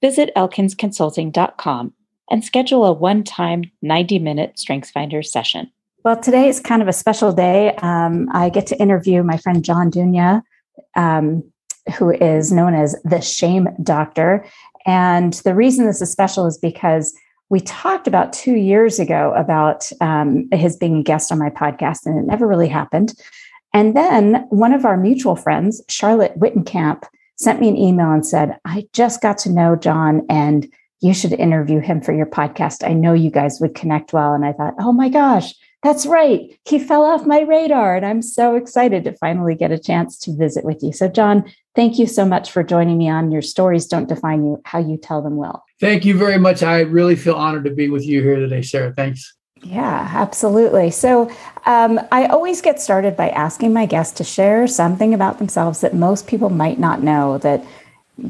visit elkinsconsulting.com and schedule a one time 90 minute StrengthsFinder session. Well, today is kind of a special day. Um, I get to interview my friend John Dunya, um, who is known as the Shame Doctor. And the reason this is special is because we talked about two years ago about um, his being a guest on my podcast, and it never really happened. And then one of our mutual friends, Charlotte Wittenkamp, sent me an email and said, I just got to know John and you should interview him for your podcast. I know you guys would connect well. And I thought, oh my gosh, that's right. He fell off my radar. And I'm so excited to finally get a chance to visit with you. So, John, thank you so much for joining me on Your Stories Don't Define You, How You Tell Them Will. Thank you very much. I really feel honored to be with you here today, Sarah. Thanks. Yeah, absolutely. So um, I always get started by asking my guests to share something about themselves that most people might not know, that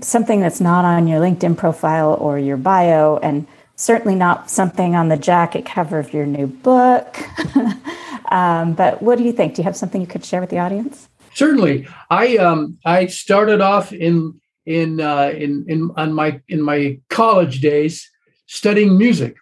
something that's not on your LinkedIn profile or your bio, and certainly not something on the jacket cover of your new book. um, but what do you think? Do you have something you could share with the audience? Certainly. I um, I started off in in uh, in in on my in my college days studying music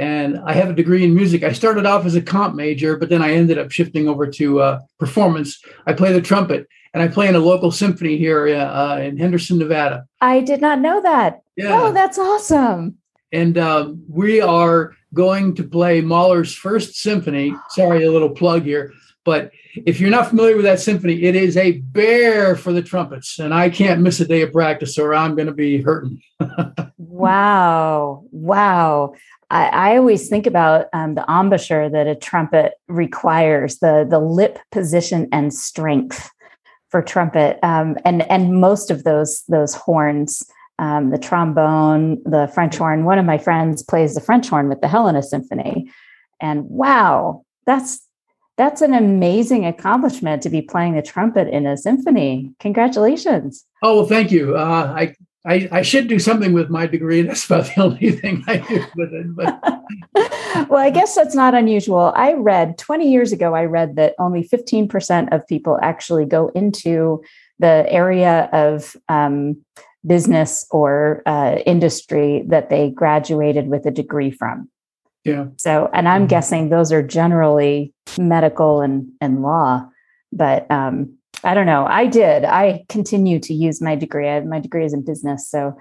and I have a degree in music. I started off as a comp major, but then I ended up shifting over to uh, performance. I play the trumpet, and I play in a local symphony here uh, in Henderson, Nevada. I did not know that. Yeah. Oh, that's awesome. And uh, we are going to play Mahler's first symphony. Sorry, a little plug here. But if you're not familiar with that symphony, it is a bear for the trumpets. And I can't miss a day of practice or I'm going to be hurting. wow. Wow. I, I always think about um, the embouchure that a trumpet requires, the the lip position and strength for trumpet, um, and and most of those those horns, um, the trombone, the French horn. One of my friends plays the French horn with the Helena Symphony, and wow, that's that's an amazing accomplishment to be playing the trumpet in a symphony. Congratulations! Oh well, thank you. Uh, I I, I should do something with my degree. That's about the only thing I do with it. But. well, I guess that's not unusual. I read 20 years ago, I read that only 15% of people actually go into the area of um, business or uh, industry that they graduated with a degree from. Yeah. So, and I'm mm-hmm. guessing those are generally medical and, and law, but um, I don't know. I did. I continue to use my degree. I, my degree is in business. So,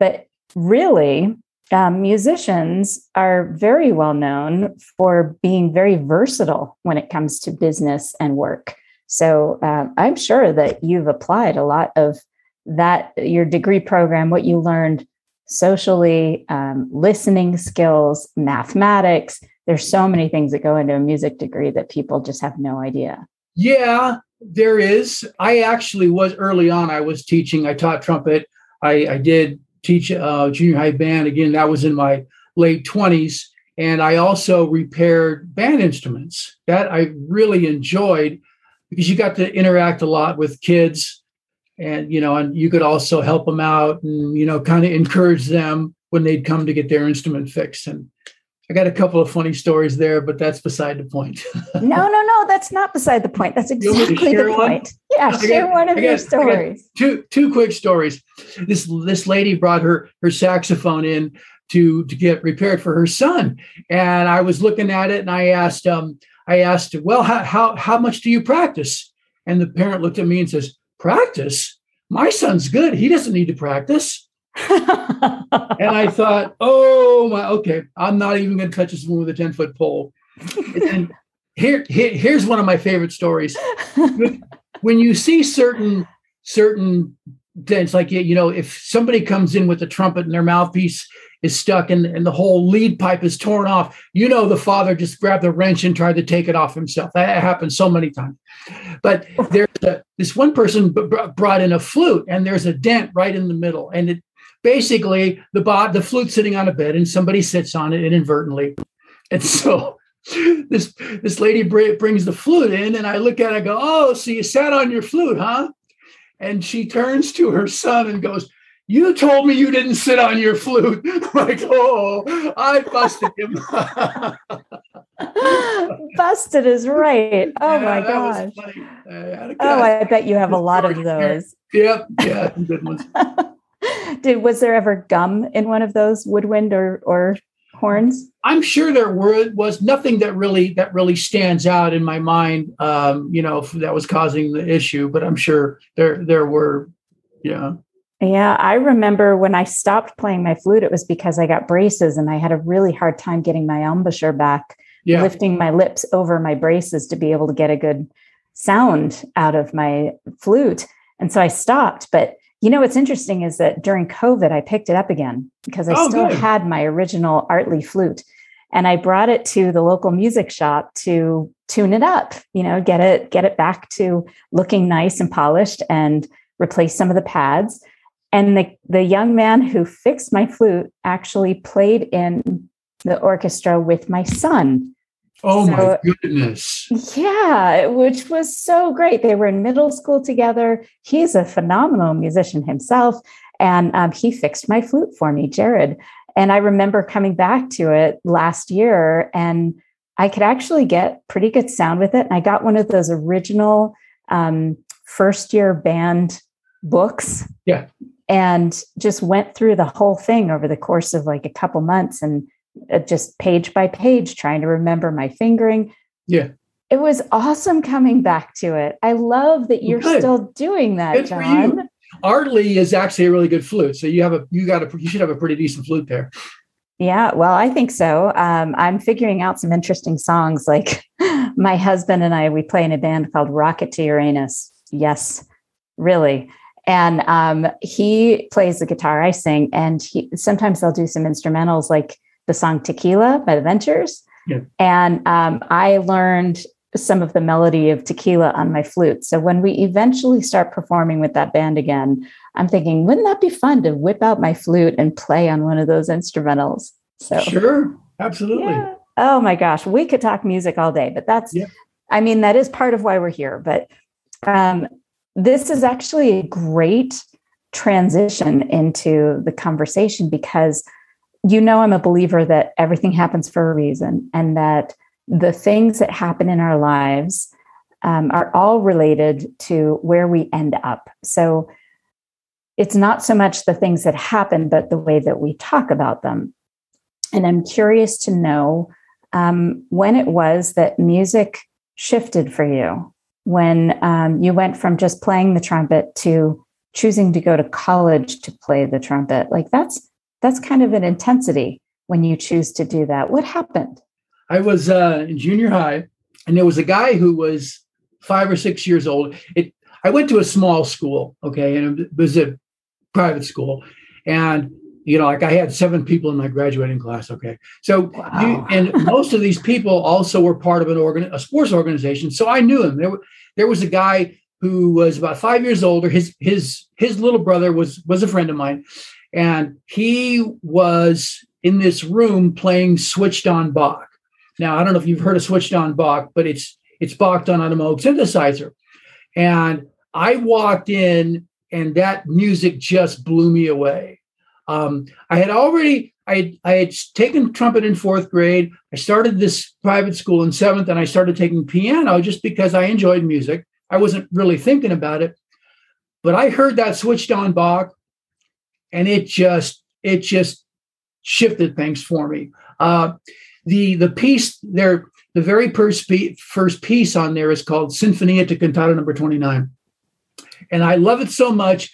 but really, um, musicians are very well known for being very versatile when it comes to business and work. So uh, I'm sure that you've applied a lot of that, your degree program, what you learned socially, um, listening skills, mathematics. There's so many things that go into a music degree that people just have no idea. Yeah, there is. I actually was early on. I was teaching. I taught trumpet. I, I did teach uh, junior high band. Again, that was in my late twenties. And I also repaired band instruments. That I really enjoyed because you got to interact a lot with kids, and you know, and you could also help them out and you know, kind of encourage them when they'd come to get their instrument fixed. And I got a couple of funny stories there, but that's beside the point. no, no, no, that's not beside the point. That's exactly the one? point. Yeah, I share got, one of got, your stories. Two two quick stories. This this lady brought her her saxophone in to to get repaired for her son, and I was looking at it, and I asked um I asked, well, how how how much do you practice? And the parent looked at me and says, practice. My son's good. He doesn't need to practice. And I thought, oh my, okay, I'm not even going to touch this one with a 10 foot pole. and here, here, here's one of my favorite stories. when you see certain certain things, like you know, if somebody comes in with a trumpet and their mouthpiece is stuck and, and the whole lead pipe is torn off, you know the father just grabbed the wrench and tried to take it off himself. That happens so many times. But there's a, this one person b- brought in a flute and there's a dent right in the middle, and it basically the bot the flute sitting on a bed and somebody sits on it inadvertently, and so. This this lady brings the flute in, and I look at it and go, "Oh, so you sat on your flute, huh?" And she turns to her son and goes, you told me you didn't sit on your flute. like, oh, I busted him. busted is right. Oh yeah, my gosh. I oh, I bet you have a lot of those. Yep. Yeah, good ones. Did was there ever gum in one of those woodwind or or horns? I'm sure there were was nothing that really that really stands out in my mind. Um, you know, that was causing the issue, but I'm sure there there were. Yeah. Yeah, I remember when I stopped playing my flute, it was because I got braces and I had a really hard time getting my embouchure back, yeah. lifting my lips over my braces to be able to get a good sound out of my flute. And so I stopped. But you know what's interesting is that during COVID, I picked it up again because I oh, still good. had my original Artley flute. And I brought it to the local music shop to tune it up, you know, get it, get it back to looking nice and polished and replace some of the pads and the, the young man who fixed my flute actually played in the orchestra with my son. Oh so, my goodness. Yeah, which was so great. They were in middle school together. He's a phenomenal musician himself. And um, he fixed my flute for me, Jared. And I remember coming back to it last year and I could actually get pretty good sound with it. And I got one of those original um, first year band books. Yeah and just went through the whole thing over the course of like a couple months and just page by page trying to remember my fingering. Yeah. It was awesome coming back to it. I love that you're Good. still doing that, Good John. Artley is actually a really good flute. So you have a you got a you should have a pretty decent flute there. Yeah, well, I think so. Um, I'm figuring out some interesting songs. Like my husband and I, we play in a band called Rocket to Uranus. Yes, really. And um, he plays the guitar, I sing, and he sometimes they'll do some instrumentals like the song Tequila by the Ventures. Yeah. And um, I learned some of the melody of tequila on my flute. So when we eventually start performing with that band again, I'm thinking, wouldn't that be fun to whip out my flute and play on one of those instrumentals? So sure, absolutely. Yeah. Oh my gosh, we could talk music all day, but that's, yeah. I mean, that is part of why we're here. But um, this is actually a great transition into the conversation because you know I'm a believer that everything happens for a reason and that the things that happen in our lives um, are all related to where we end up. So it's not so much the things that happen, but the way that we talk about them. And I'm curious to know um, when it was that music shifted for you when um, you went from just playing the trumpet to choosing to go to college to play the trumpet like that's that's kind of an intensity when you choose to do that. What happened? I was uh, in junior high and there was a guy who was five or six years old. It i went to a small school okay and it was a private school. And you know like i had seven people in my graduating class okay. So wow. you, and most of these people also were part of an organ a sports organization so i knew him. There, there was a guy who was about five years older. His his his little brother was was a friend of mine and he was in this room playing switched on bach now i don't know if you've heard of switched on bach but it's it's bach done on a moog synthesizer and i walked in and that music just blew me away um, I had already I I had taken trumpet in fourth grade. I started this private school in seventh, and I started taking piano just because I enjoyed music. I wasn't really thinking about it, but I heard that switched on Bach, and it just it just shifted things for me. Uh, the the piece there, the very first first piece on there is called Sinfonia to Cantata Number Twenty Nine, and I love it so much.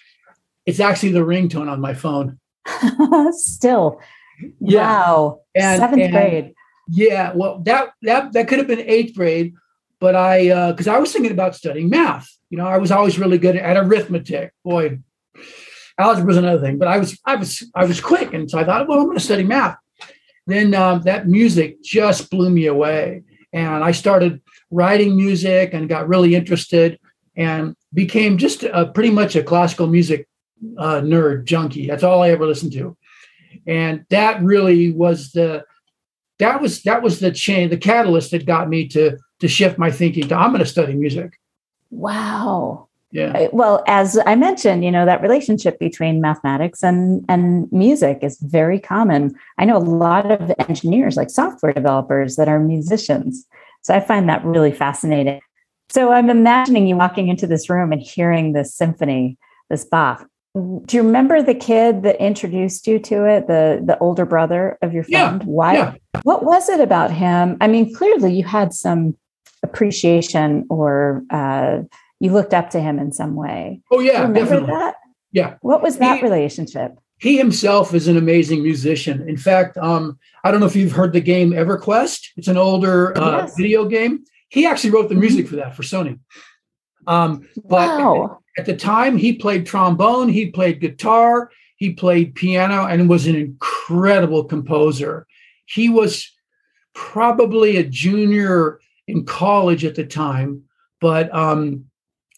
It's actually the ringtone on my phone. Still. Yeah. Wow. And- Seventh and- grade. Yeah, well, that that that could have been eighth grade, but I because I was thinking about studying math. You know, I was always really good at arithmetic. Boy, algebra was another thing, but I was I was I was quick, and so I thought, well, I'm going to study math. Then um, that music just blew me away, and I started writing music and got really interested, and became just a, pretty much a classical music uh, nerd junkie. That's all I ever listened to, and that really was the that was that was the chain, the catalyst that got me to to shift my thinking to I'm going to study music. Wow. Yeah, Uh, Well, as I mentioned, you know, that relationship between mathematics and, and music is very common. I know a lot of engineers, like software developers, that are musicians. So I find that really fascinating. So I'm imagining you walking into this room and hearing this symphony, this Bach. Do you remember the kid that introduced you to it, the the older brother of your friend Yeah? Why? yeah. What was it about him? I mean, clearly you had some appreciation or uh, you looked up to him in some way. oh yeah, remember definitely. that? Yeah. What was that He- relationship? He himself is an amazing musician. In fact, um, I don't know if you've heard the game EverQuest. It's an older uh, Yes. video game. He actually wrote the music for that for Sony. Um, but Wow. at the time, he played trombone, he played guitar, he played piano, and was an incredible composer. He was probably a junior in college at the time, but um,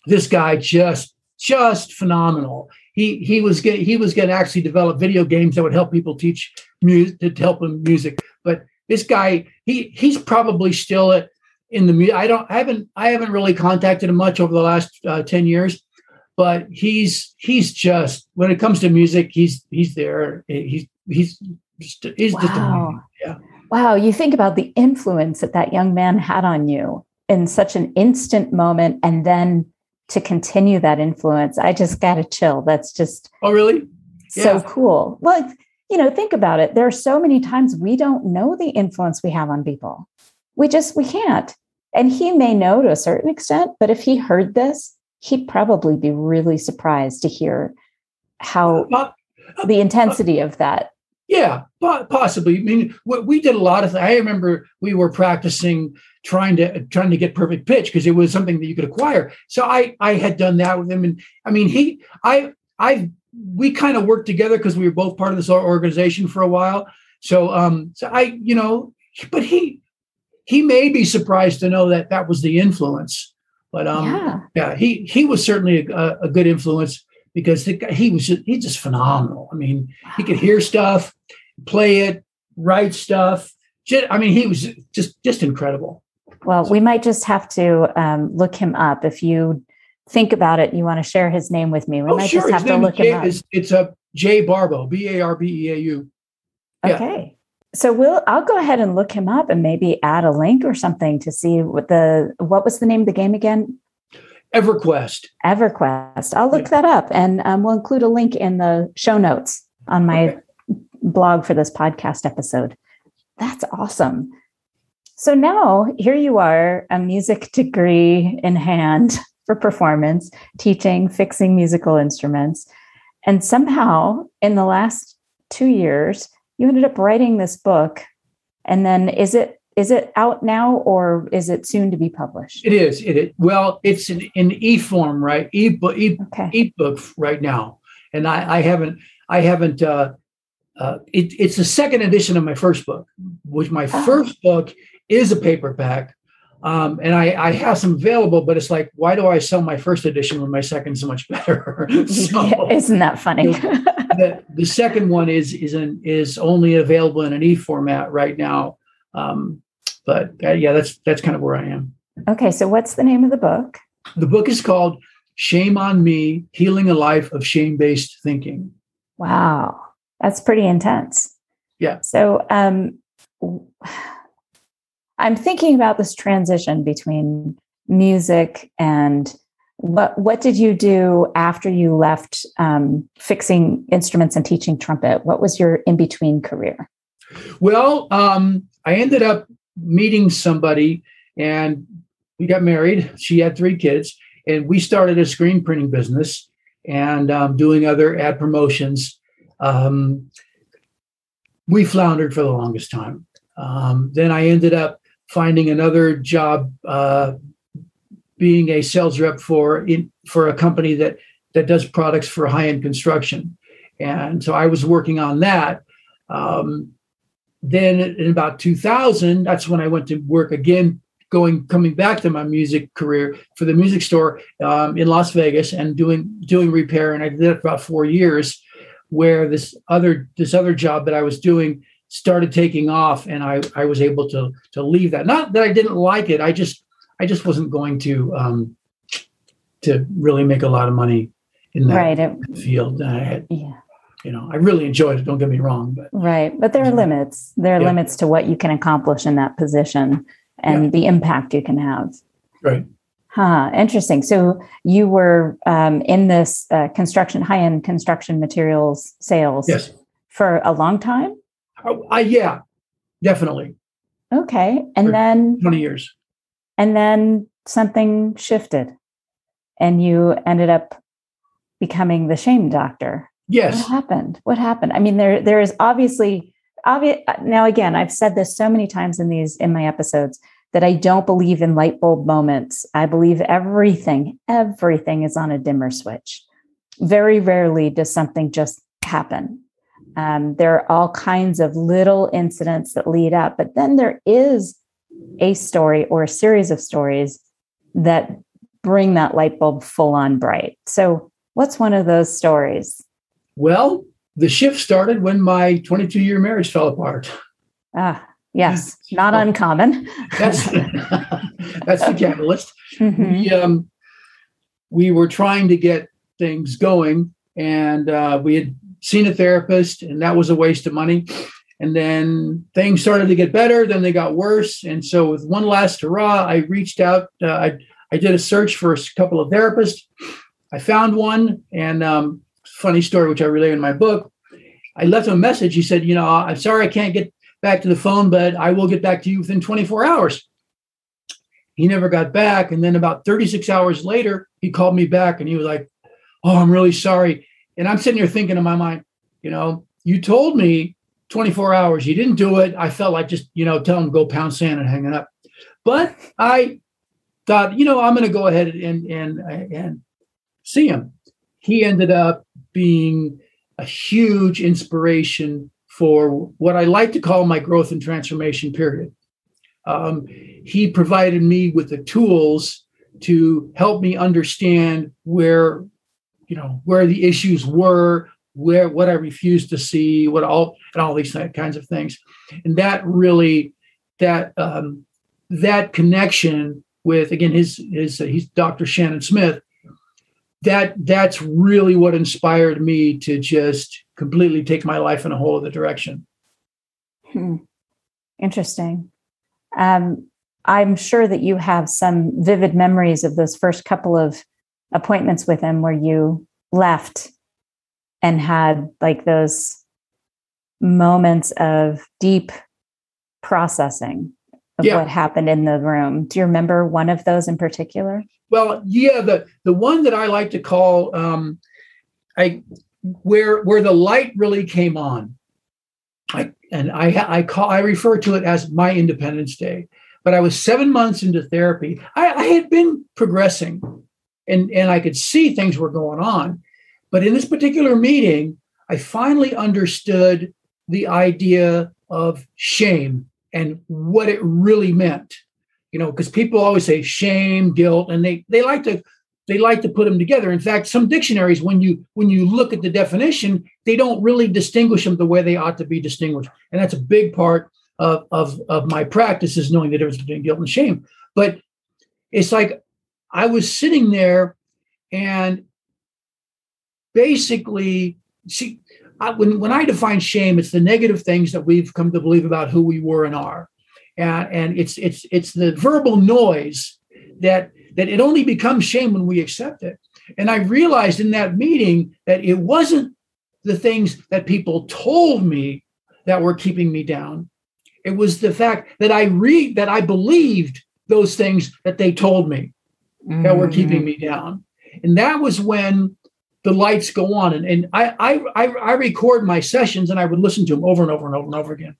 this guy just just phenomenal. He he was get, he was going to actually develop video games that would help people teach music to help them music. But this guy, he he's probably still at in the I don't I haven't I haven't really contacted him much over the last uh, ten years, but he's he's just when it comes to music, he's he's there. He's he's just he's just Wow. amazing. Yeah. Wow. You think about the influence that that young man had on you in such an instant moment and then to continue that influence. I just got a chill. That's just Oh really? so Yeah. cool. Well, you know, think about it. There are so many times we don't know the influence we have on people. We just we can't. And he may know to a certain extent, but if he heard this, he'd probably be really surprised to hear how uh, Po- uh, the intensity uh, of that. Yeah, possibly. I mean, we, we did a lot of. Th- I remember we were practicing trying to trying to get perfect pitch because it was something that you could acquire. So I I had done that with him, and I mean he I I we kind of worked together because we were both part of this organization for a while. So um so I you know but he he may be surprised to know that that was the influence. But um yeah. yeah, he he was certainly a, a good influence because the he was just, he's just phenomenal. I mean, he could hear stuff, play it, write stuff. I mean, he was just just incredible. Well, we might just have to um, look him up. If you think about it, you want to share his name with me. We oh, might sure. just have His to look is him up. is it's a Jay Barbeau, B A R B E A U. yeah. Okay. So we'll I'll go ahead and look him up and maybe add a link or something to see what the what was the name of the game again? EverQuest. EverQuest. I'll look Yeah. that up and um, we'll include a link in the show notes on my Okay. blog for this podcast episode. That's awesome. So now here you are, a music degree in hand for performance, teaching, fixing musical instruments. And somehow in the last two years, you ended up writing this book. And then is it is it out now or is it soon to be published? It is. It, well, it's in, in e form, right? Ebook, e, Okay. ebook right now, and I, I haven't. I haven't. Uh, uh, it, it's the second edition of my first book, which my Oh. first book is a paperback, um, and I, I have some available. But it's like, why do I sell my first edition when my second's so much better? so Isn't that funny? the, the second one is is an, is only available in an e format right now. Um, but uh, yeah, that's that's kind of where I am. okay, so what's the name of the book? The book is called Shame on Me Healing a Life of Shame Based Thinking. Wow, that's pretty intense. Yeah. So, um, I'm thinking about this transition between music and what what did you do after you left um, fixing instruments and teaching trumpet? What was your in between career? Well, um, I ended up meeting somebody and we got married. She had three kids, and we started a screen printing business and um, doing other ad promotions. um, we floundered for the longest time. Um, then I ended up finding another job uh, being a sales rep for in, for a company that that does products for high end construction, and so I was working on that. Um, then in about 2000, that's when I went to work again, going coming back to my music career for the music store um, in Las Vegas and doing doing repair, and I did it for about four years. Where this other this other job that I was doing started taking off, and I I was able to to leave that. Not that I didn't like it, I just I just wasn't going to um, to really make a lot of money in that right. it, field. I had, yeah. you know, I really enjoyed it. Don't get me wrong, but right. But there are limits. There are Yeah. limits to what you can accomplish in that position and Yeah. the impact you can have. right. Huh. Interesting. So you were um, in this uh, construction, high-end construction materials sales Yes. for a long time. Oh, I, yeah, definitely. Okay, and For- then Twenty years. and then something shifted, and you ended up becoming the shame doctor. Yes. What happened? What happened? I mean, there there is obviously obvious. Now, again, I've said this so many times in these in my episodes that I don't believe in light bulb moments. I believe everything, everything is on a dimmer switch. Very rarely does something just happen. Um, there are all kinds of little incidents that lead up, but then there is a story or a series of stories that bring that light bulb full on bright. So, what's one of those stories? Well, the shift started when my 22 year marriage fell apart. Ah, yes, not uncommon. That's that's the catalyst. Mhm. We um we were trying to get things going, and uh, we had seen a therapist, and that was a waste of money. And then things started to get better, then they got worse. And so, with one last hurrah, I reached out. Uh, I I did a search for a couple of therapists. I found one, and um, funny story, which I relay in my book. I left him a message. He said, "You know, I'm sorry I can't get back to the phone, but I will get back to you within 24 hours." He never got back, and then about 36 hours later, he called me back, and he was like, "Oh, I'm really sorry." And I'm sitting here thinking in my mind, you know, you told me 24 hours, you didn't do it. I felt like just, you know, tell him go pound sand and hang it up. But I thought, you know, I'm going to go ahead and and and see him. He ended up being a huge inspiration for what I like to call my growth and transformation period. Um, he provided me with the tools to help me understand where, you know, where the issues were, where what I refused to see, what all and all these kinds of things, and that really that um, that connection with again his his uh, he's Dr. Shannon Smith. That that's really what inspired me to just completely take my life in a whole other direction. Hmm. Interesting. Um, I'm sure that you have some vivid memories of those first couple of appointments with him where you left and had like those moments of deep processing of Yeah. what happened in the room. Do you remember one of those in particular? Well, yeah, the the one that I like to call um, I where where the light really came on. I and I I call I refer to it as my Independence Day. But I was seven months into therapy. I, I had been progressing, and and I could see things were going on. But in this particular meeting, I finally understood the idea of shame and what it really meant. You know because people always say shame guilt and they they like to they like to put them together. In fact some dictionaries when you when you look at the definition they don't really distinguish them the way they ought to be distinguished. And that's a big part of of, of my practice is knowing the difference between guilt and shame. But it's like i was sitting there and basically see I, when, when i define shame it's the negative things that we've come to believe about who we were and are. And, and it's it's it's the verbal noise that that it only becomes shame when we accept it. And i realized in that meeting that it wasn't the things that people told me that were keeping me down. It was the fact that i read that i believed those things that they told me that were mm-hmm. keeping me down and that was when the lights go on. And, and I, I, I record my sessions and I would listen to them over and over and over and over again.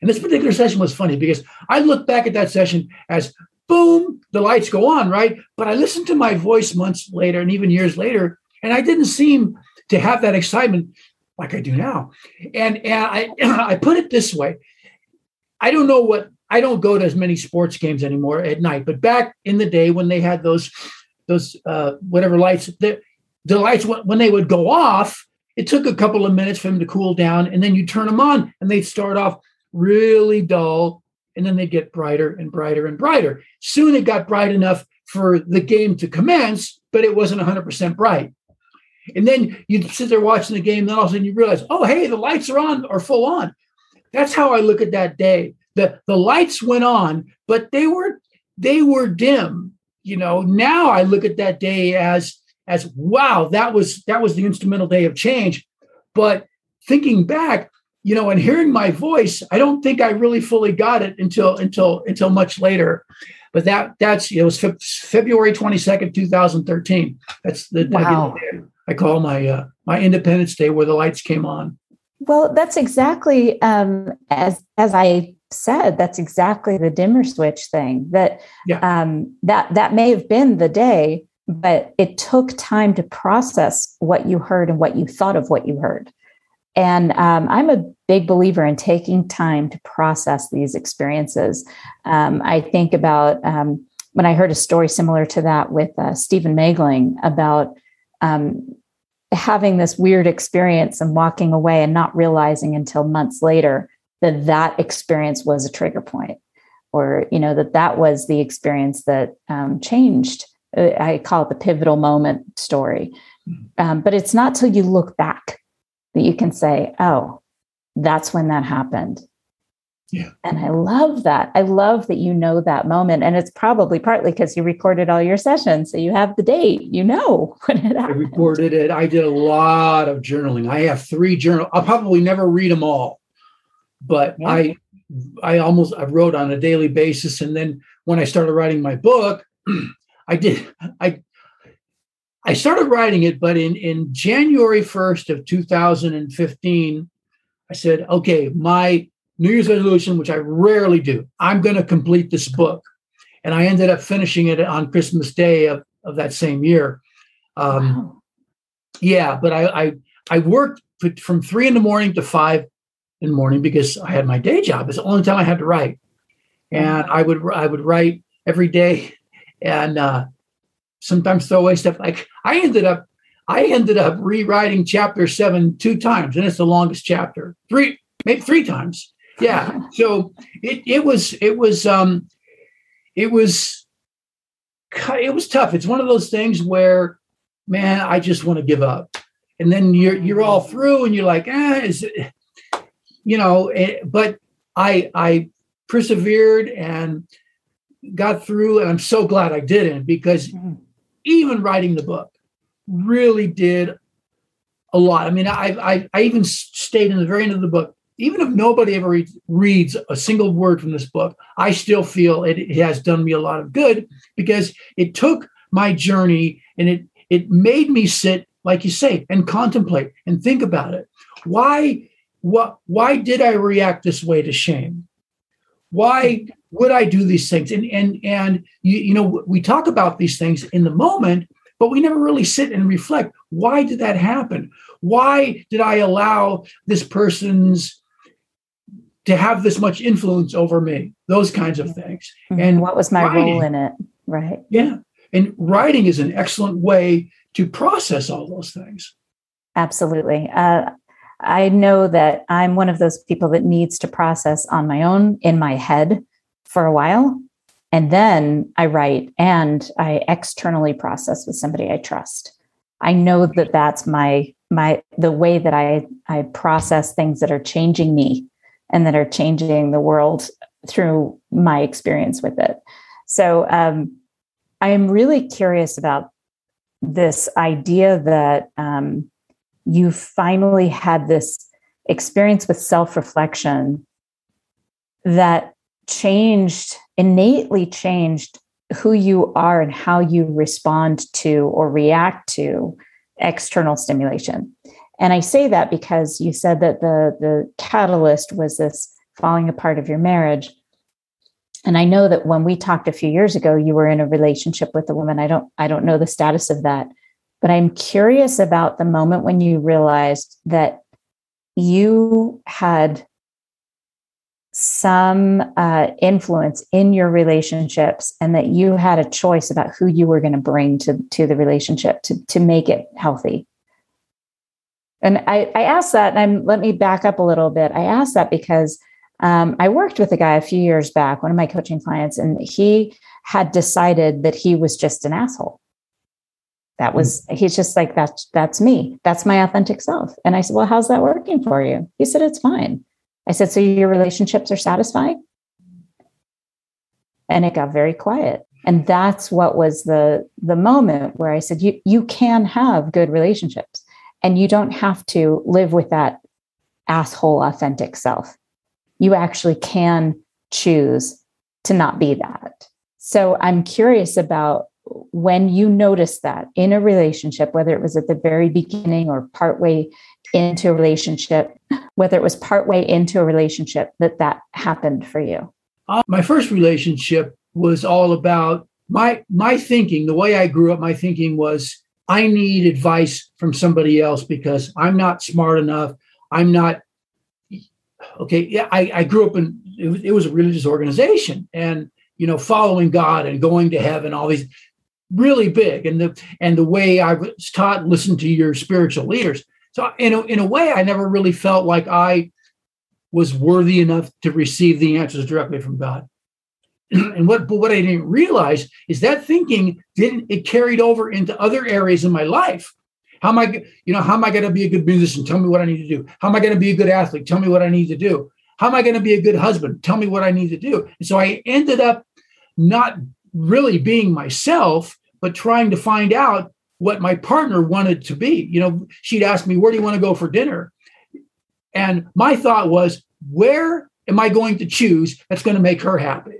And this particular session was funny because I look back at that session as boom, the lights go on, right? But I listened to my voice months later and even years later, and I didn't seem to have that excitement like I do now. And, and I, I put it this way I don't know what, I don't go to as many sports games anymore at night, but back in the day when they had those, those, uh, whatever lights, the, the lights, when they would go off, it took a couple of minutes for them to cool down and then you turn them on and they'd start off really dull and then they'd get brighter and brighter and brighter. Soon it got bright enough for the game to commence, but it wasn't 100% bright. And then you'd sit there watching the game, and then all of a sudden you realize, oh, hey, the lights are on or full on. That's how I look at that day. The, the lights went on, but they were they were dim. You know, now I look at that day as as wow, that was that was the instrumental day of change. But thinking back, you know, and hearing my voice, I don't think I really fully got it until until until much later. But that that's it was fe- February twenty second, two thousand thirteen. That's the wow. I call my uh, my Independence Day where the lights came on. Well, that's exactly um, as as I said. That's exactly the dimmer switch thing. That yeah. um, that that may have been the day, but it took time to process what you heard and what you thought of what you heard. And um, I'm a big believer in taking time to process these experiences. Um, I think about um, when I heard a story similar to that with uh, Stephen magling about um, having this weird experience and walking away and not realizing until months later that that experience was a trigger point or you know that that was the experience that um, changed uh, i call it the pivotal moment story mm-hmm. um, but it's not till you look back that you can say, oh, that's when that happened. Yeah. And I love that. I love that you know that moment. And it's probably partly because you recorded all your sessions. So you have the date, you know when it happened. I recorded it. I did a lot of journaling. I have three journal. I'll probably never read them all, but yeah. I I almost I wrote on a daily basis. And then when I started writing my book, I did I I started writing it, but in, in January 1st of 2015, I said, okay, my New Year's resolution, which I rarely do, I'm going to complete this book. And I ended up finishing it on Christmas Day of, of that same year. Um, wow. Yeah, but I, I, I worked from three in the morning to five in the morning because I had my day job. It's the only time I had to write, and I would I would write every day, and uh, sometimes throw away stuff. Like I ended up, I ended up rewriting chapter seven two times, and it's the longest chapter. Three, maybe three times. Yeah. So it it was it was um it was it was tough. It's one of those things where, man, I just want to give up. And then you're you're all through, and you're like, ah, is it, you know? It, eh, but I I persevered and got through, and I'm so glad I didn't because mm-hmm even writing the book really did a lot. I mean, I, I, I even stayed in the very end of the book. Even if nobody ever reads, reads a single word from this book, I still feel it, it has done me a lot of good because it took my journey and it it made me sit, like you say, and contemplate and think about it. Why what why did I react this way to shame? Why would I do these things? And and and you, you know, we talk about these things in the moment, but we never really sit and reflect. Why did that happen? Why did I allow this person's to have this much influence over me? Those kinds of things. Mm-hmm. And what was my writing, role in it? Right. Yeah. And writing is an excellent way to process all those things. Absolutely. Uh, I know that I'm one of those people that needs to process on my own in my head for a while. And then I write and I externally process with somebody I trust. I know that that's my my the way that I I process things that are changing me and that are changing the world through my experience with it. So um, I am really curious about this idea that um, you finally had this experience with self reflection that changed, innately changed who you are and how you respond to or react to external stimulation. And I say that because you said that the the catalyst was this falling apart of your marriage. And I know that when we talked a few years ago, you were in a relationship with a woman. I don't I don't know the status of that, but I'm curious about the moment when you realized that you had some uh, influence in your relationships and that you had a choice about who you were going to bring to, to the relationship to, to make it healthy. And I, I asked that, and I'm, let me back up a little bit. I asked that because um, I worked with a guy a few years back, one of my coaching clients, and he had decided that he was just an asshole. That was, he's just like, that's, that's me. That's my authentic self. And I said, well, how's that working for you? He said, it's fine. I said, so your relationships are satisfying? And it got very quiet. And that's what was the, the moment where I said, you, you can have good relationships and you don't have to live with that asshole authentic self you actually can choose to not be that. So I'm curious about when you notice that in a relationship, whether it was at the very beginning or partway into a relationship, whether it was partway into a relationship that that happened for you. Uh, my first relationship was all about my my thinking. The way I grew up, my thinking was I need advice from somebody else because I'm not smart enough. I'm not okay, yeah, I, I grew up in it was, it was a religious organization, and you know, following God and going to heaven, all these really big, and the and the way I was taught, listen to your spiritual leaders. So in a, in a way, I never really felt like I was worthy enough to receive the answers directly from God. and what but what I didn't realize is that thinking didn't it carried over into other areas in my life how am I, you know, how am I going to be a good musician? Tell me what I need to do. How am I going to be a good athlete? Tell me what I need to do. How am I going to be a good husband? Tell me what I need to do. And so I ended up not really being myself, but trying to find out what my partner wanted to be. You know, she'd ask me, Where do you want to go for dinner? And my thought was, Where am I going to choose that's going to make her happy?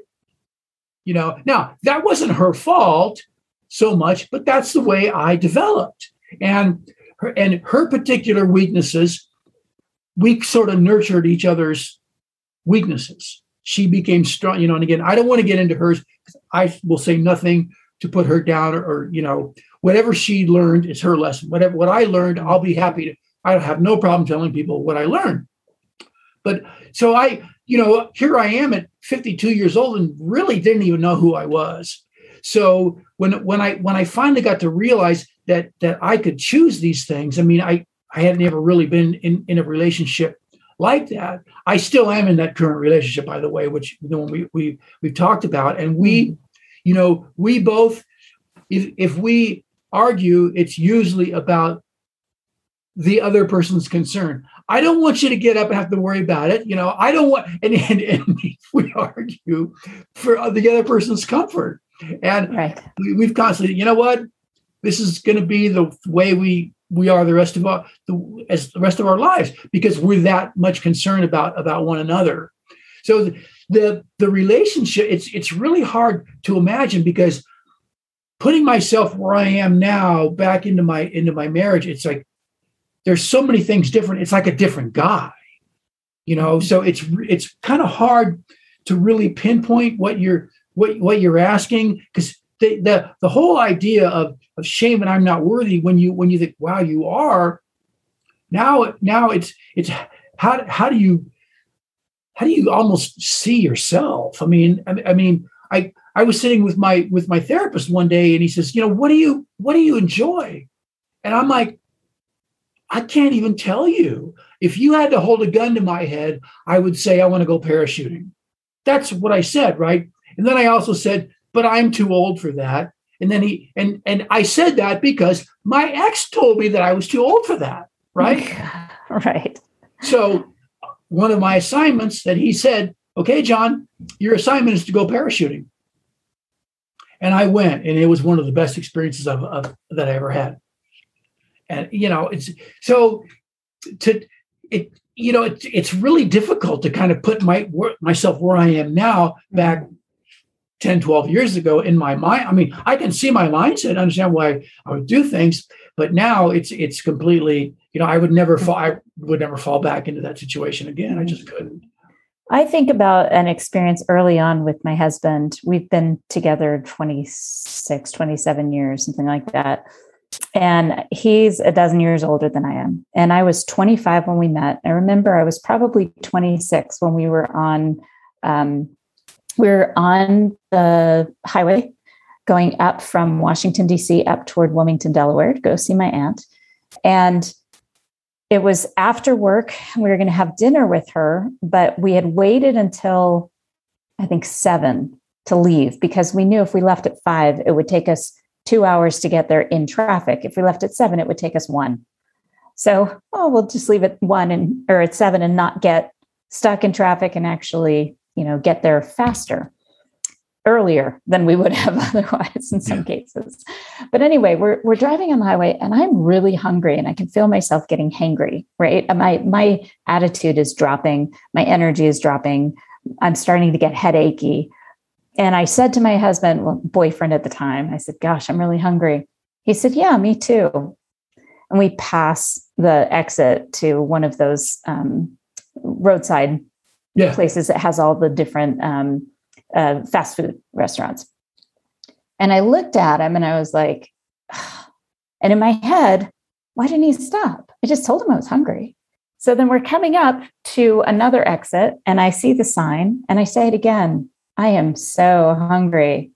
You know, now that wasn't her fault so much, but that's the way I developed and her, and her particular weaknesses we sort of nurtured each other's weaknesses she became strong you know and again i don't want to get into hers i will say nothing to put her down or, or, you know whatever she learned is her lesson whatever what i learned i'll be happy to i have no problem telling people what i learned but so i you know here i am at 52 years old and really didn't even know who i was so when when i when i finally got to realize that that I could choose these things. I mean, I I had never really been in in a relationship like that. I still am in that current relationship, by the way, which the one we we we've talked about, and we, mm-hmm. You know, we both, if if we argue, it's usually about the other person's concern. I don't want you to get up and have to worry about it. You know, I don't want, and, and, and we argue for the other person's comfort. And right. we, have constantly, you know what? this is going to be the way we we are the rest of our the, as the rest of our lives because we're that much concerned about about one another so the the relationship it's it's really hard to imagine because putting myself where i am now back into my into my marriage it's like there's so many things different. It's like a different guy you know? So it's it's kind of hard to really pinpoint what you're what what you're asking because the, the the whole idea of of shame and I'm not worthy when you when you think wow you are now now it's it's how how do you how do you almost see yourself I mean I, I mean I I was sitting with my with my therapist one day and he says you know what do you what do you enjoy and I'm like I can't even tell you if you had to hold a gun to my head I would say I want to go parachuting that's what I said right and then I also said but I'm too old for that. And then he and and I said that because my ex told me that I was too old for that, right? right. So one of my assignments that he said, "Okay, John, your assignment is to go parachuting." And I went, and it was one of the best experiences of, of that I ever had. And you know, it's so to it you know it, it's really difficult to kind of put my myself where i am now back 10, 12 years ago in my mind. I mean, I can see my mindset, understand why I would do things, But now it's it's completely, you know, I would never fall I would never fall back into that situation again. I just couldn't. I think about an experience early on with my husband. We've been together 26, 27 years, something like that. And he's a dozen years older than I am. And I was 25 when we met. I remember I was probably 26 when we were on um, we were on the highway going up from Washington, D.C., up toward Wilmington, Delaware to go see my aunt. And it was after work. We were going to have dinner with her, but we had waited until I think seven to leave because we knew if we left at five, it would take us two hours to get there in traffic. If we left at seven, it would take us one. So, oh, we'll just leave at one and or at seven and not get stuck in traffic and actually, you know, get there faster earlier than we would have otherwise in some yeah. cases. But anyway, we're we're driving on the highway and I'm really hungry and I can feel myself getting hangry, right? My my attitude is dropping, my energy is dropping. I'm starting to get headachy. And I said to my husband, well, boyfriend at the time, I said, "Gosh, I'm really hungry." He said, "Yeah, me too." And we pass the exit to one of those um, roadside yeah. places that has all the different um, uh, fast food restaurants. And I looked at him and I was like, and in my head, why didn't he stop? I just told him I was hungry. So then we're coming up to another exit and I see the sign and I say it again I am so hungry.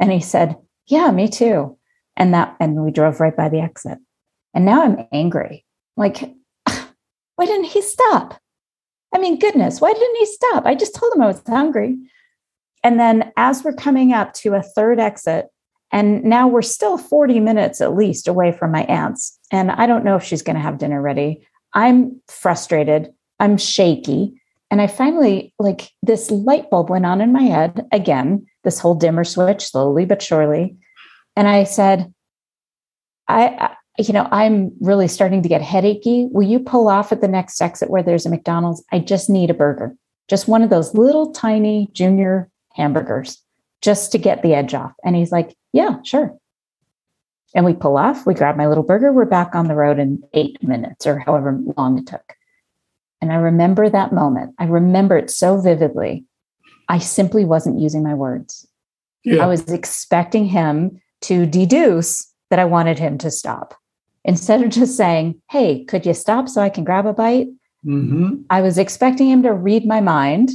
And he said, Yeah, me too. And that, and we drove right by the exit. And now I'm angry. Like, why didn't he stop? I mean, goodness, why didn't he stop? I just told him I was hungry. And then as we're coming up to a third exit, and now we're still 40 minutes at least away from my aunt's. And I don't know if she's going to have dinner ready. I'm frustrated. I'm shaky. And I finally, like, this light bulb went on in my head again, this whole dimmer switch, slowly but surely. And I said, I, I you know, I'm really starting to get headachy. Will you pull off at the next exit where there's a McDonald's? I just need a burger, just one of those little tiny junior hamburgers just to get the edge off. And he's like, Yeah, sure. And we pull off, we grab my little burger, we're back on the road in eight minutes or however long it took. And I remember that moment. I remember it so vividly. I simply wasn't using my words. Yeah. I was expecting him to deduce that I wanted him to stop. Instead of just saying, Hey, could you stop so I can grab a bite? Mm-hmm. I was expecting him to read my mind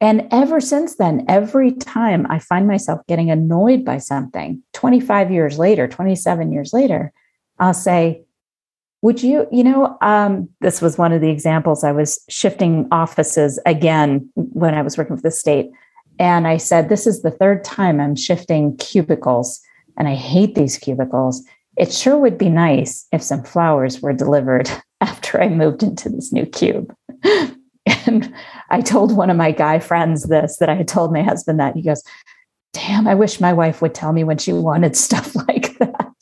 and ever since then, every time I find myself getting annoyed by something 25 years later, 27 years later, I'll say, would you, you know, um, this was one of the examples I was shifting offices again when I was working for the state. And I said, this is the third time I'm shifting cubicles, and I hate these cubicles. It sure would be nice if some flowers were delivered after I moved into this new cube. And I told one of my guy friends this that I had told my husband that. He goes, Damn, I wish my wife would tell me when she wanted stuff like that.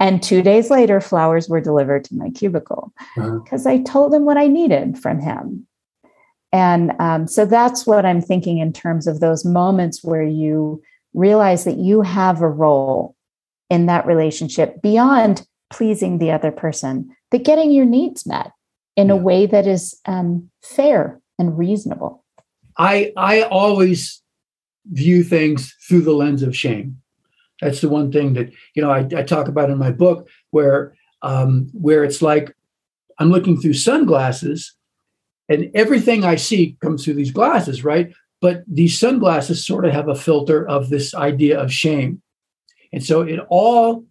And two days later, flowers were delivered to my cubicle because uh-huh. I told him what I needed from him. And um, so that's what I'm thinking in terms of those moments where you realize that you have a role in that relationship beyond pleasing the other person, but getting your needs met in yeah. a way that is um, fair and reasonable. I I always view things through the lens of shame. That's the one thing that you know I, I talk about in my book, where um, where it's like I'm looking through sunglasses, and everything I see comes through these glasses, right? But these sunglasses sort of have a filter of this idea of shame, and so it all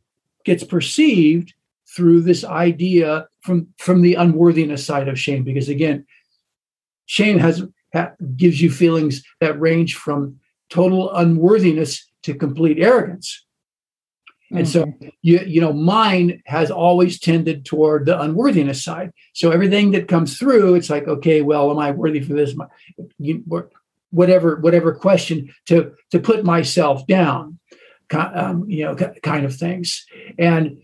gets perceived through this idea from from the unworthiness side of shame because again shame has ha, gives you feelings that range from total unworthiness to complete arrogance mm-hmm. and so mm-hmm. you you know mine has always tended toward the unworthiness side so everything that comes through it's like okay well am i worthy for this you, whatever whatever question to to put myself down um, you know kind of things and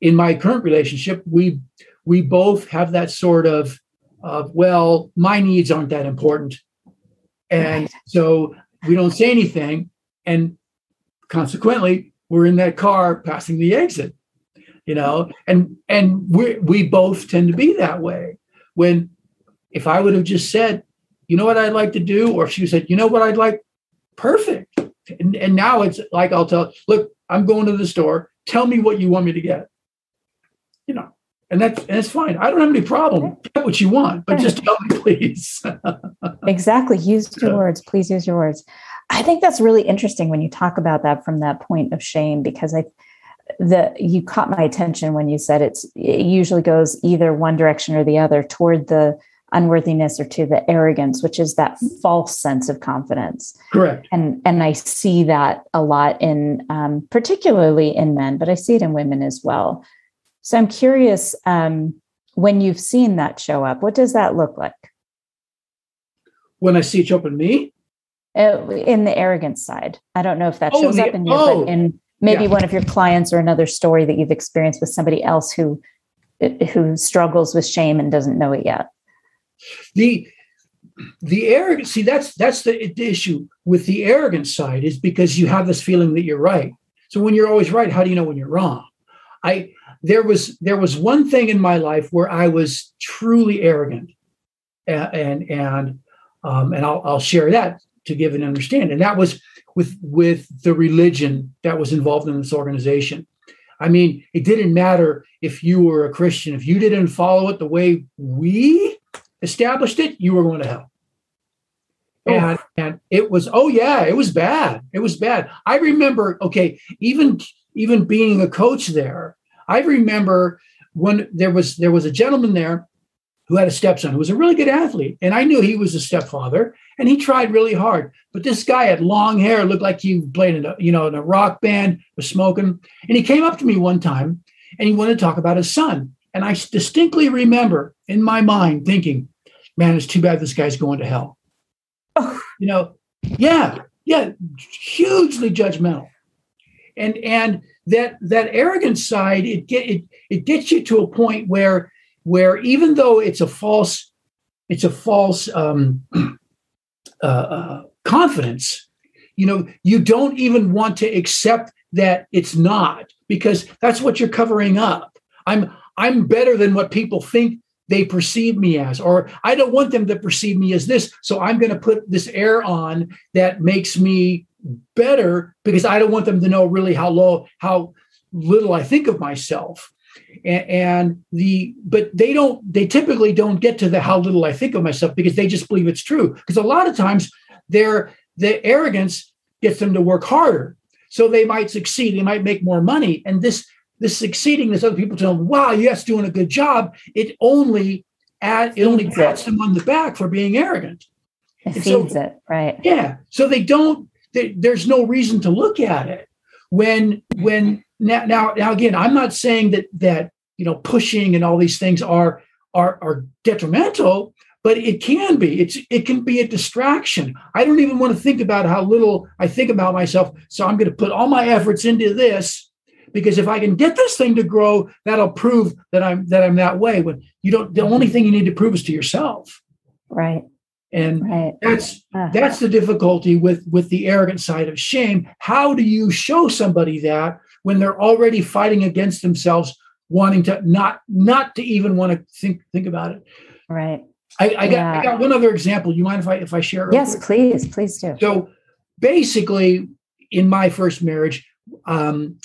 in my current relationship, we we both have that sort of of well, my needs aren't that important, and so we don't say anything, and consequently, we're in that car passing the exit. you know, and and we we both tend to be that way. When if I would have just said, you know what I'd like to do, or if she said, you know what I'd like, perfect. And, and now it's like I'll tell, look, I'm going to the store. Tell me what you want me to get. You know, and that's and that's fine. I don't have any problem. Get what you want, but just tell me, please. exactly. Use your words. Please use your words. I think that's really interesting when you talk about that from that point of shame, because I the you caught my attention when you said it's it usually goes either one direction or the other toward the unworthiness or to the arrogance which is that false sense of confidence correct and and i see that a lot in um, particularly in men but i see it in women as well so i'm curious um, when you've seen that show up what does that look like? When i see it show up in me? Uh, in the arrogance side. I don't know if that oh, shows the, up in you oh, but in maybe yeah. one of your clients or another story that you've experienced with somebody else who who struggles with shame and doesn't know it yet. The the arrogance see that's that's the, the issue with the arrogant side is because you have this feeling that you're right. So when you're always right how do you know when you're wrong? I there was there was one thing in my life where i was truly arrogant and and and, um, and I'll, I'll share that to give an understanding and that was with with the religion that was involved in this organization. I mean, it didn't matter if you were a Christian. If you didn't follow it the way we established it, you were going to hell. Oh. And and it was oh yeah, it was bad. It was bad. I remember okay, even even being a coach there, I remember when there was there was a gentleman there who had a stepson who was a really good athlete. And I knew he was a stepfather and he tried really hard. But this guy had long hair, looked like he played in a, you know, in a rock band, was smoking. And he came up to me one time and he wanted to talk about his son. And I distinctly remember in my mind thinking, man, it's too bad this guy's going to hell. you know, yeah, yeah, hugely judgmental. And and that that arrogant side, it get it it gets you to a point where where even though it's a false it's a false um, uh, uh, confidence you know you don't even want to accept that it's not because that's what you're covering up. I'm i'm better than what people think they perceive me as or i don't want them to perceive me as this so i'm going to put this air on that makes me better because i don't want them to know really how low how little i think of myself and, and the but they don't they typically don't get to the how little I think of myself because they just believe it's true. Because a lot of times their the arrogance gets them to work harder. So they might succeed, they might make more money. And this this succeeding, this other people tell them, wow, yes, doing a good job. It only add it only pats them on the back for being arrogant. It feeds so, it, right? Yeah. So they don't. There's no reason to look at it when when now, now, now again, I'm not saying that that you know pushing and all these things are are are detrimental, but it can be. It's it can be a distraction. I don't even want to think about how little I think about myself, so I'm going to put all my efforts into this because if I can get this thing to grow, that'll prove that I'm that I'm that way. When you don't, the only thing you need to prove is to yourself. Right. And right. that's uh-huh. that's the difficulty with with the arrogant side of shame. How do you show somebody that when they're already fighting against themselves, wanting to not not to even want to think think about it. Right. I, I got. I got one other example. You mind if I if I share? Yes, quick? please, please do. So basically, in my first marriage, um,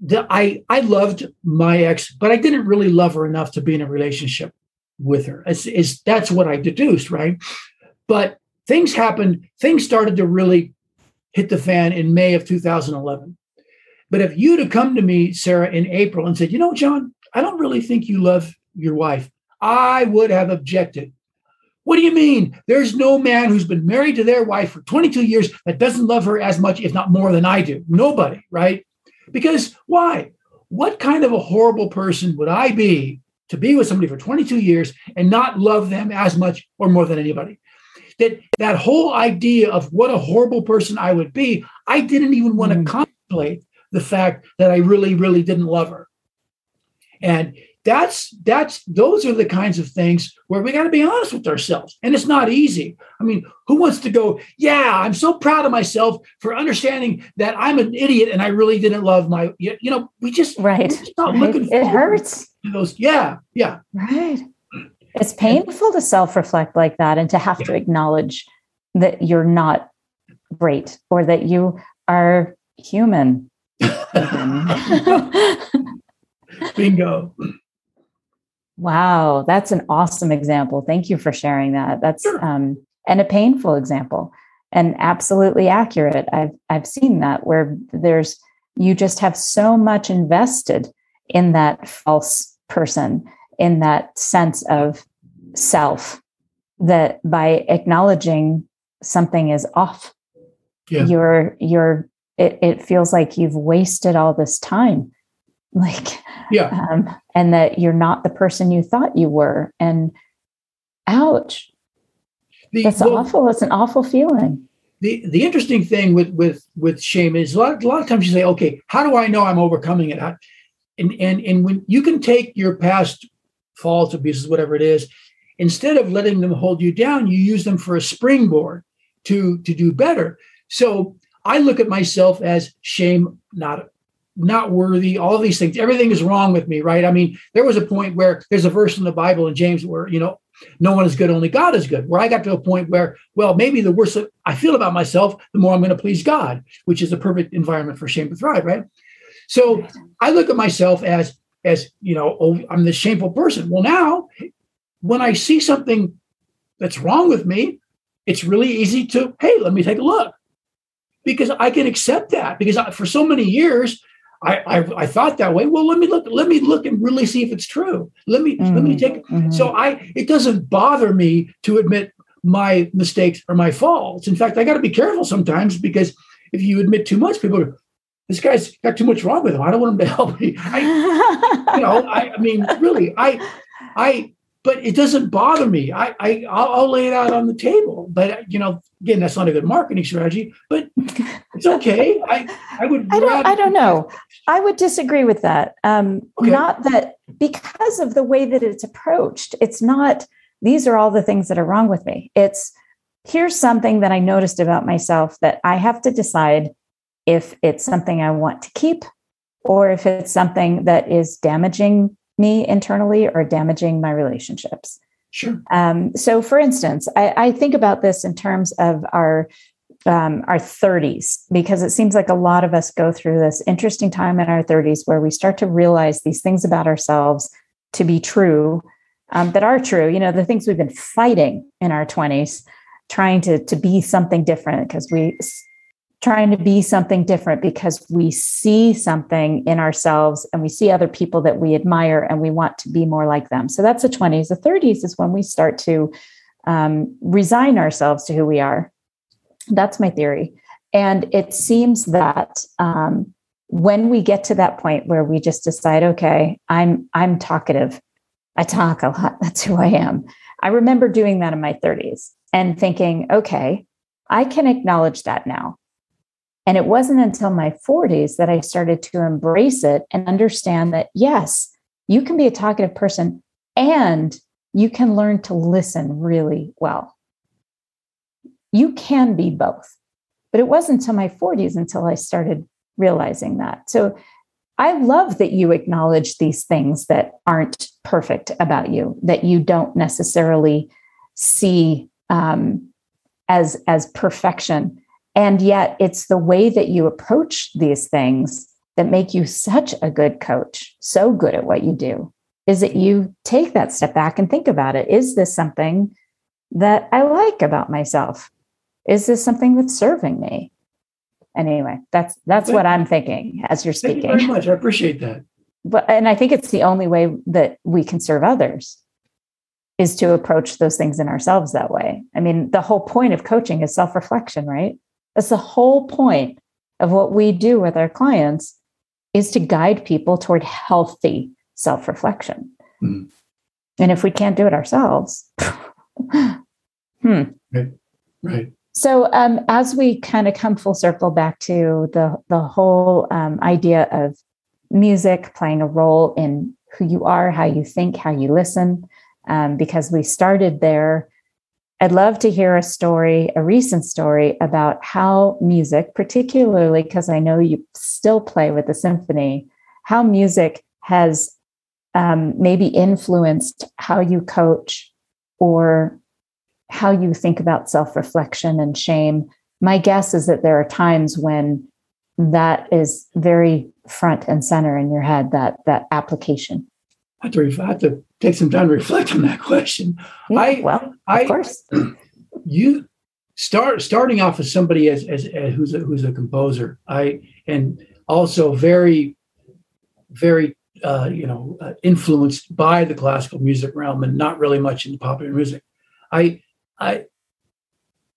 the, I I loved my ex, but I didn't really love her enough to be in a relationship with her. Is that's what I deduced, right? But things happened. Things started to really hit the fan in May of 2011. But if you'd have come to me, Sarah, in April and said, you know, John, I don't really think you love your wife, I would have objected. What do you mean? There's no man who's been married to their wife for 22 years that doesn't love her as much, if not more, than I do. Nobody, right? Because why? What kind of a horrible person would I be to be with somebody for 22 years and not love them as much or more than anybody? That that whole idea of what a horrible person I would be, I didn't even want to mm. contemplate the fact that I really, really didn't love her. And that's that's those are the kinds of things where we got to be honest with ourselves and it's not easy. I mean who wants to go yeah i'm so proud of myself for understanding that i'm an idiot and i really didn't love my you know we just right, just not right. looking it hurts. those yeah yeah. Right. It's painful to self-reflect like that and to have yeah. to acknowledge that you're not great or that you are human. Bingo Wow, that's an awesome example. Thank you for sharing that. That's sure. um, and a painful example, and absolutely accurate. I've I've seen that where there's you just have so much invested in that false person, in that sense of self, that by acknowledging something is off, yeah. you're you're it, it feels like you've wasted all this time like yeah. um, and that you're not the person you thought you were. And ouch. The, that's well, awful. It's an awful feeling. The the interesting thing with with with shame is a lot, a lot of times you say okay how do i know i'm overcoming it? And and and when you can take your past faults abuses whatever it is instead of letting them hold you down you use them for a springboard to to do better. So i look at myself as shame not not worthy, all these things. Everything is wrong with me, right? I mean, there was a point where there's a verse in the Bible in James where, you know, no one is good, only God is good. Where I got to a point where, well, maybe the worse I feel about myself, the more I'm going to please God, which is the perfect environment for shame to thrive, right? So I look at myself as, as you know, oh, I'm this shameful person. Well, now when I see something that's wrong with me, it's really easy to, hey, let me take a look because I can accept that because I, for so many years I, I, I thought that way. Well, let me look. Let me look and really see if it's true. Let me mm-hmm. let me take. Mm-hmm. So I it doesn't bother me to admit my mistakes or my faults. In fact, I got to be careful sometimes because if you admit too much, people go, "This guy's got too much wrong with him. I don't want him to help me." I, you know, I, I mean, really, I I but it doesn't bother me. I, I I'll, I'll, lay it out on the table. But you know, again, that's not a good marketing strategy. But it's okay. I I would. I don't. I don't know. I would disagree with that. Um, okay. Not that because of the way that it's approached. It's not. These are all the things that are wrong with me. It's here's something that I noticed about myself that I have to decide if it's something I want to keep or if it's something that is damaging me internally or damaging my relationships. Sure. Um, so, for instance, I, I, think about this in terms of our um, our 30s because it seems like a lot of us go through this interesting time in our 30s where we start to realize these things about ourselves to be true um, that are true. You know, the things we've been fighting in our 20s, trying to to be something different because we trying to be something different because we see something in ourselves and we see other people that we admire and we want to be more like them. So that's the 20s. The 30s is when we start to um, resign ourselves to who we are. That's my theory. And it seems that um, when we get to that point where we just decide, okay, I'm I'm talkative. I talk a lot. That's who I am. I remember doing that in my 30s and thinking, okay, I can acknowledge that now. And it wasn't until my 40s that I started to embrace it and understand that, yes, you can be a talkative person and you can learn to listen really well. You can be both. But it wasn't until my 40s until I started realizing that. So I love that you acknowledge these things that aren't perfect about you, that you don't necessarily see um, as, as perfection and yet, it's the way that you approach these things that make you such a good coach, so good at what you do, is that you take that step back and think about it. Is this something that I like about myself? Is this something that's serving me? And anyway, that's that's Thank what I'm thinking as you're speaking. Thank you very much. I appreciate that. But and I think it's the only way that we can serve others is to approach those things in ourselves that way. I mean, the whole point of coaching is self-reflection, right? That's the whole point of what we do with our clients is to guide people toward healthy self-reflection. Mm. And if we can't do it ourselves, hmm. Right. Right. So um, as we kind of come full circle back to the the whole um, idea of music playing a role in who you are, how you think, how you listen, um, because we started there. I'd love to hear a story, a recent story about how music, particularly because I know you still play with the symphony, how music has um, maybe influenced how you coach or how you think about self reflection and shame. My guess is that there are times when that is very front and center in your head that that application I have to, to take some time to reflect on that question. yeah, I well, of I, course. You start starting off as somebody as, as, as who's a, who's a composer. I and also very, very uh, you know uh, influenced by the classical music realm and not really much in popular music. I I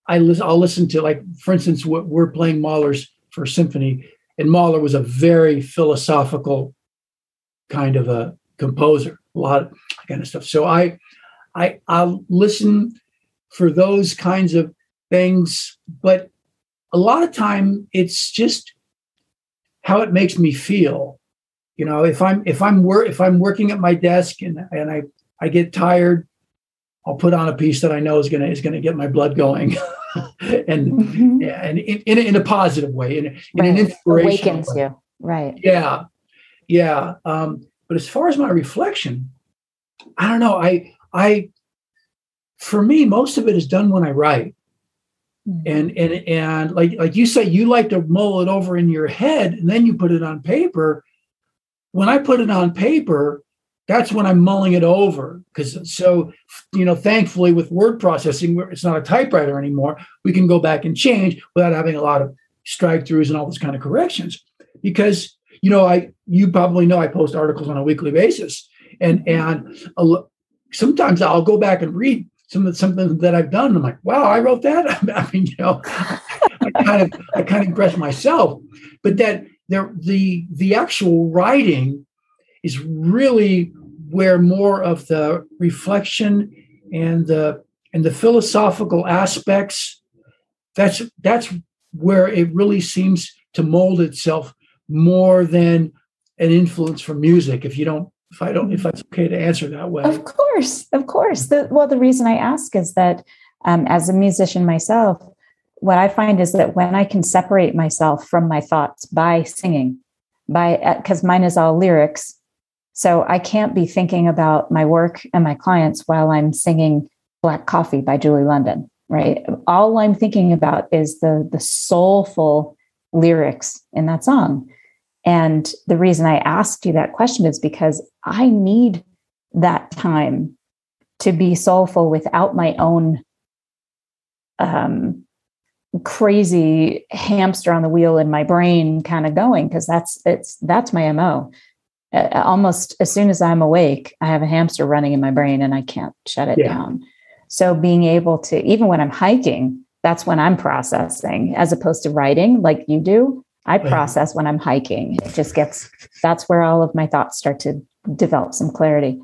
I listen. I'll listen to like for instance, what we're playing Mahler's for symphony, and Mahler was a very philosophical kind of a composer, a lot of kind of stuff. So I, I, I'll listen for those kinds of things, but a lot of time it's just how it makes me feel. You know, if I'm if I'm work if I'm working at my desk and and I I get tired, I'll put on a piece that I know is gonna is gonna get my blood going. and mm-hmm. and in, in, in, a positive way, in, in right. an inspiration awakens way. you, right? Yeah, yeah. Um, but as far as my reflection, I don't know. I I for me, most of it is done when I write. Mm-hmm. And and and like like you say, you like to mull it over in your head and then you put it on paper. When I put it on paper, that's when I'm mulling it over. Because so, you know, thankfully with word processing, it's not a typewriter anymore. We can go back and change without having a lot of strike throughs and all those kind of corrections. Because you know, I you probably know I post articles on a weekly basis, and and sometimes I'll go back and read some of something that I've done. I'm like, wow, I wrote that. I mean, you know, I kind of I kind of impress myself, but that there the the actual writing is really where more of the reflection and the and the philosophical aspects that's that's where it really seems to mold itself more than an influence from music if you don't if i don't if that's okay to answer that way. Of course of course. The, well the reason i ask is that um, as a musician myself what i find is that when i can separate myself from my thoughts by singing by because uh, mine is all lyrics so i can't be thinking about my work and my clients while i'm singing black coffee by julie london right? All i'm thinking about is the the soulful lyrics in that song. And the reason I asked you that question is because I need that time to be soulful without my own um, crazy hamster on the wheel in my brain kind of going because that's it's that's my mo uh, almost as soon as i'm awake i have a hamster running in my brain and i can't shut it yeah. down. So being able to even when i'm hiking that's when i'm processing as opposed to writing like you do I process when I'm hiking. It just gets, that's where all of my thoughts start to develop some clarity.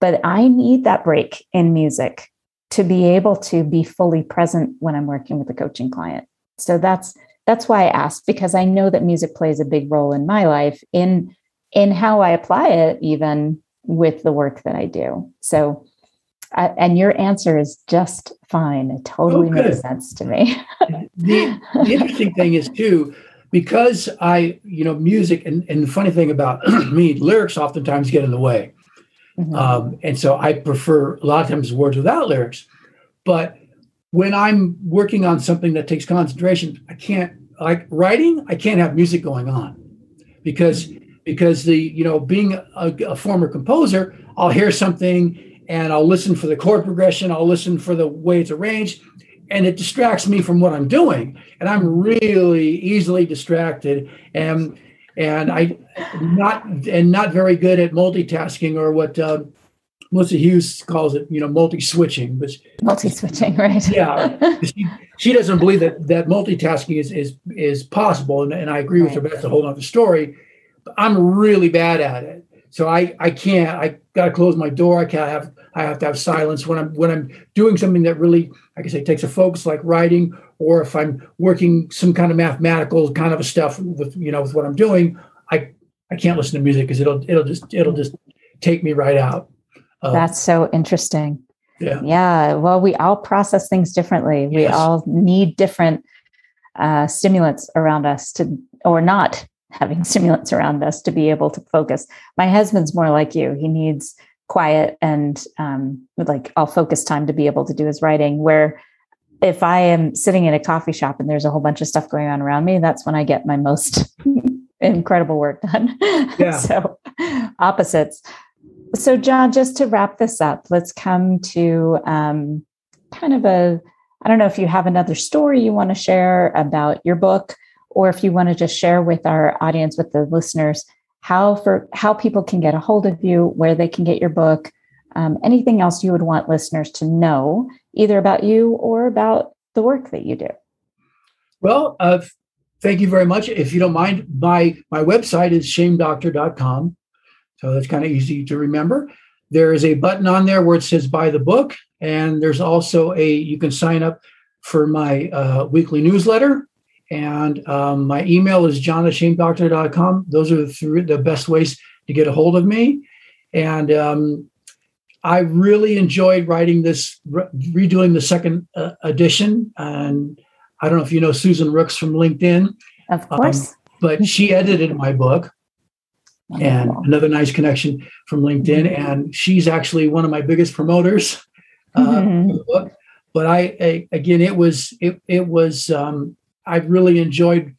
But I need that break in music to be able to be fully present when I'm working with a coaching client. So that's, that's why I asked because I know that music plays a big role in my life in, in how I apply it, even with the work that I do. So, uh, and your answer is just fine. It totally oh, makes sense to me. the, the interesting thing is too, because I, you know, music and, and the funny thing about me, lyrics oftentimes get in the way. Mm-hmm. Um, and so I prefer a lot of times words without lyrics. But when I'm working on something that takes concentration, I can't like writing, I can't have music going on because because the you know being a, a former composer, I'll hear something and I'll listen for the chord progression, I'll listen for the way it's arranged, and it distracts me from what I'm doing. And I'm really easily distracted and and I not and not very good at multitasking or what uh, Melissa Hughes calls it, you know, multi-switching. But multi-switching, right? yeah, she, she, doesn't believe that that multitasking is is is possible, and, and I agree right. with her. That's a whole other story. But I'm really bad at it, so I I can't. I got to close my door. I can't have I have to have silence when I'm when I'm doing something that really, like I say, takes a focus, like writing, or if I'm working some kind of mathematical kind of stuff with you know with what I'm doing. I I can't listen to music because it'll it'll just it'll just take me right out. Uh, That's so interesting. Yeah. Yeah. Well, we all process things differently. We Yes. all need different uh, stimulants around us to, or not having stimulants around us to be able to focus. My husband's more like you. He needs quiet and um, like all focus time to be able to do his writing. Where if I am sitting in a coffee shop and there's a whole bunch of stuff going on around me, that's when I get my most incredible work done. Yeah. so opposites. So, John, just to wrap this up, let's come to um, kind of a I don't know if you have another story you want to share about your book, or if you want to just share with our audience, with the listeners, how for how people can get a hold of you, where they can get your book, um, anything else you would want listeners to know, either about you or about the work that you do. Well, uh, thank you very much. If you don't mind, my my website is shamedoctor.com. So that's kind of easy to remember. There is a button on there where it says buy the book. And there's also a, you can sign up for my uh, weekly newsletter. And um, my email is john. Those are the, the best ways to get a hold of me. And um, I really enjoyed writing this, re- redoing the second uh, edition. And I don't know if you know Susan Rooks from LinkedIn, Of Um, course. but she edited my book and another nice connection from LinkedIn. And she's actually one of my biggest promoters uh, Mhm. for the book. But I, I again, it was it it was um, I really enjoyed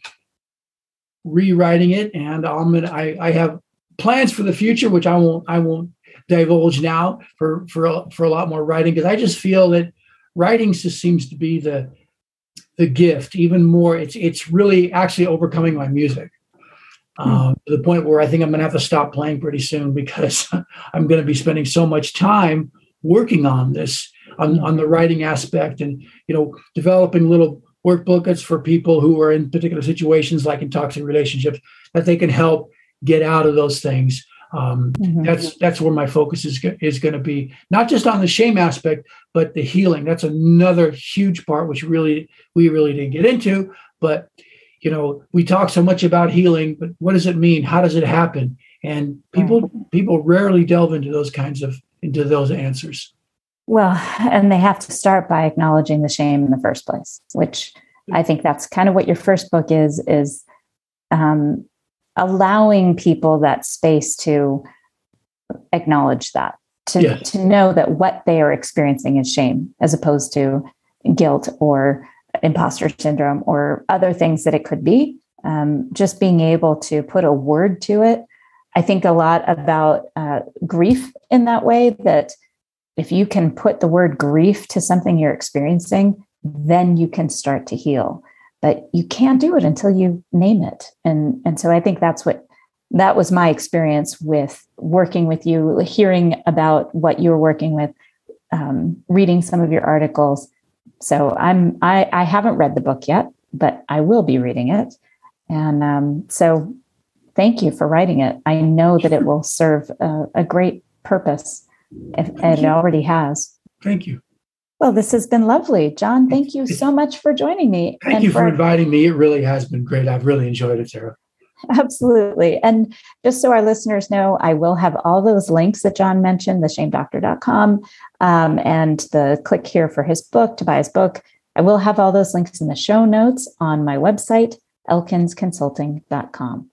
rewriting it, and I'm gonna I, I have plans for the future, which I won't I won't divulge now for for a- for a lot more writing because I just feel that writing just seems to be the the gift even more. It's it's really actually overcoming my music um, to the point where I think I'm going to have to stop playing pretty soon because I'm going to be spending so much time working on this on, on the writing aspect and you know developing little workbooks for people who are in particular situations like in toxic relationships that they can help get out of those things. Um, Mhm. that's that's where my focus is is going to be not just on the shame aspect but the healing. That's another huge part which really we really didn't get into but you know we talk so much about healing but what does it mean? How does it happen? And people people rarely delve into those kinds of into those answers Well, and they have to start by acknowledging the shame in the first place, which I think that's kind of what your first book is, is um, allowing people that space to acknowledge that, to, Yes. to know that what they are experiencing is shame as opposed to guilt or imposter syndrome or other things that it could be. Um, just being able to put a word to it. I think a lot about uh, grief in that way that if you can put the word grief to something you're experiencing, then you can start to heal. But you can't do it until you name it. And, and so I think that's what that was my experience with working with you, hearing about what you were working with, um, reading some of your articles. So I'm I, I haven't read the book yet, but I will be reading it. And um, so thank you for writing it. I know that it will serve a, a great purpose, if, and it already has. thank you Well, this has been lovely. John, thank you so much for joining me. thank and you for inviting me it really has been great i've really enjoyed it sarah Absolutely. And just so our listeners know, I will have all those links that John mentioned, the shamedoctor.com, um, and the click here for his book, to buy his book. I will have all those links in the show notes on my website, elkinsconsulting.com.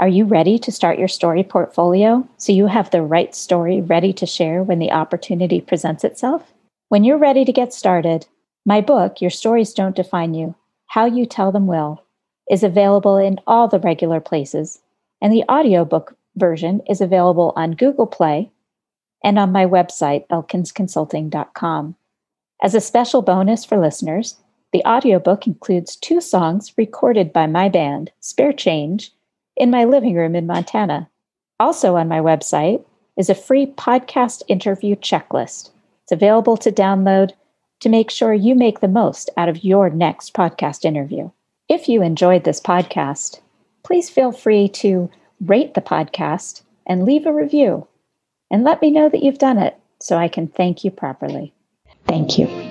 Are you ready to start your story portfolio so you have the right story ready to share when the opportunity presents itself? When you're ready to get started, my book, Your Stories Don't Define You How You Tell Them Will, is available in all the regular places, and the audiobook version is available on Google Play and on my website, elkinsconsulting.com. As a special bonus for listeners, the audiobook includes two songs recorded by my band, Spare Change, in my living room in Montana. Also on my website is a free podcast interview checklist. It's available to download to make sure you make the most out of your next podcast interview. If you enjoyed this podcast, please feel free to rate the podcast and leave a review. And let me know that you've done it so I can thank you properly. Thank you.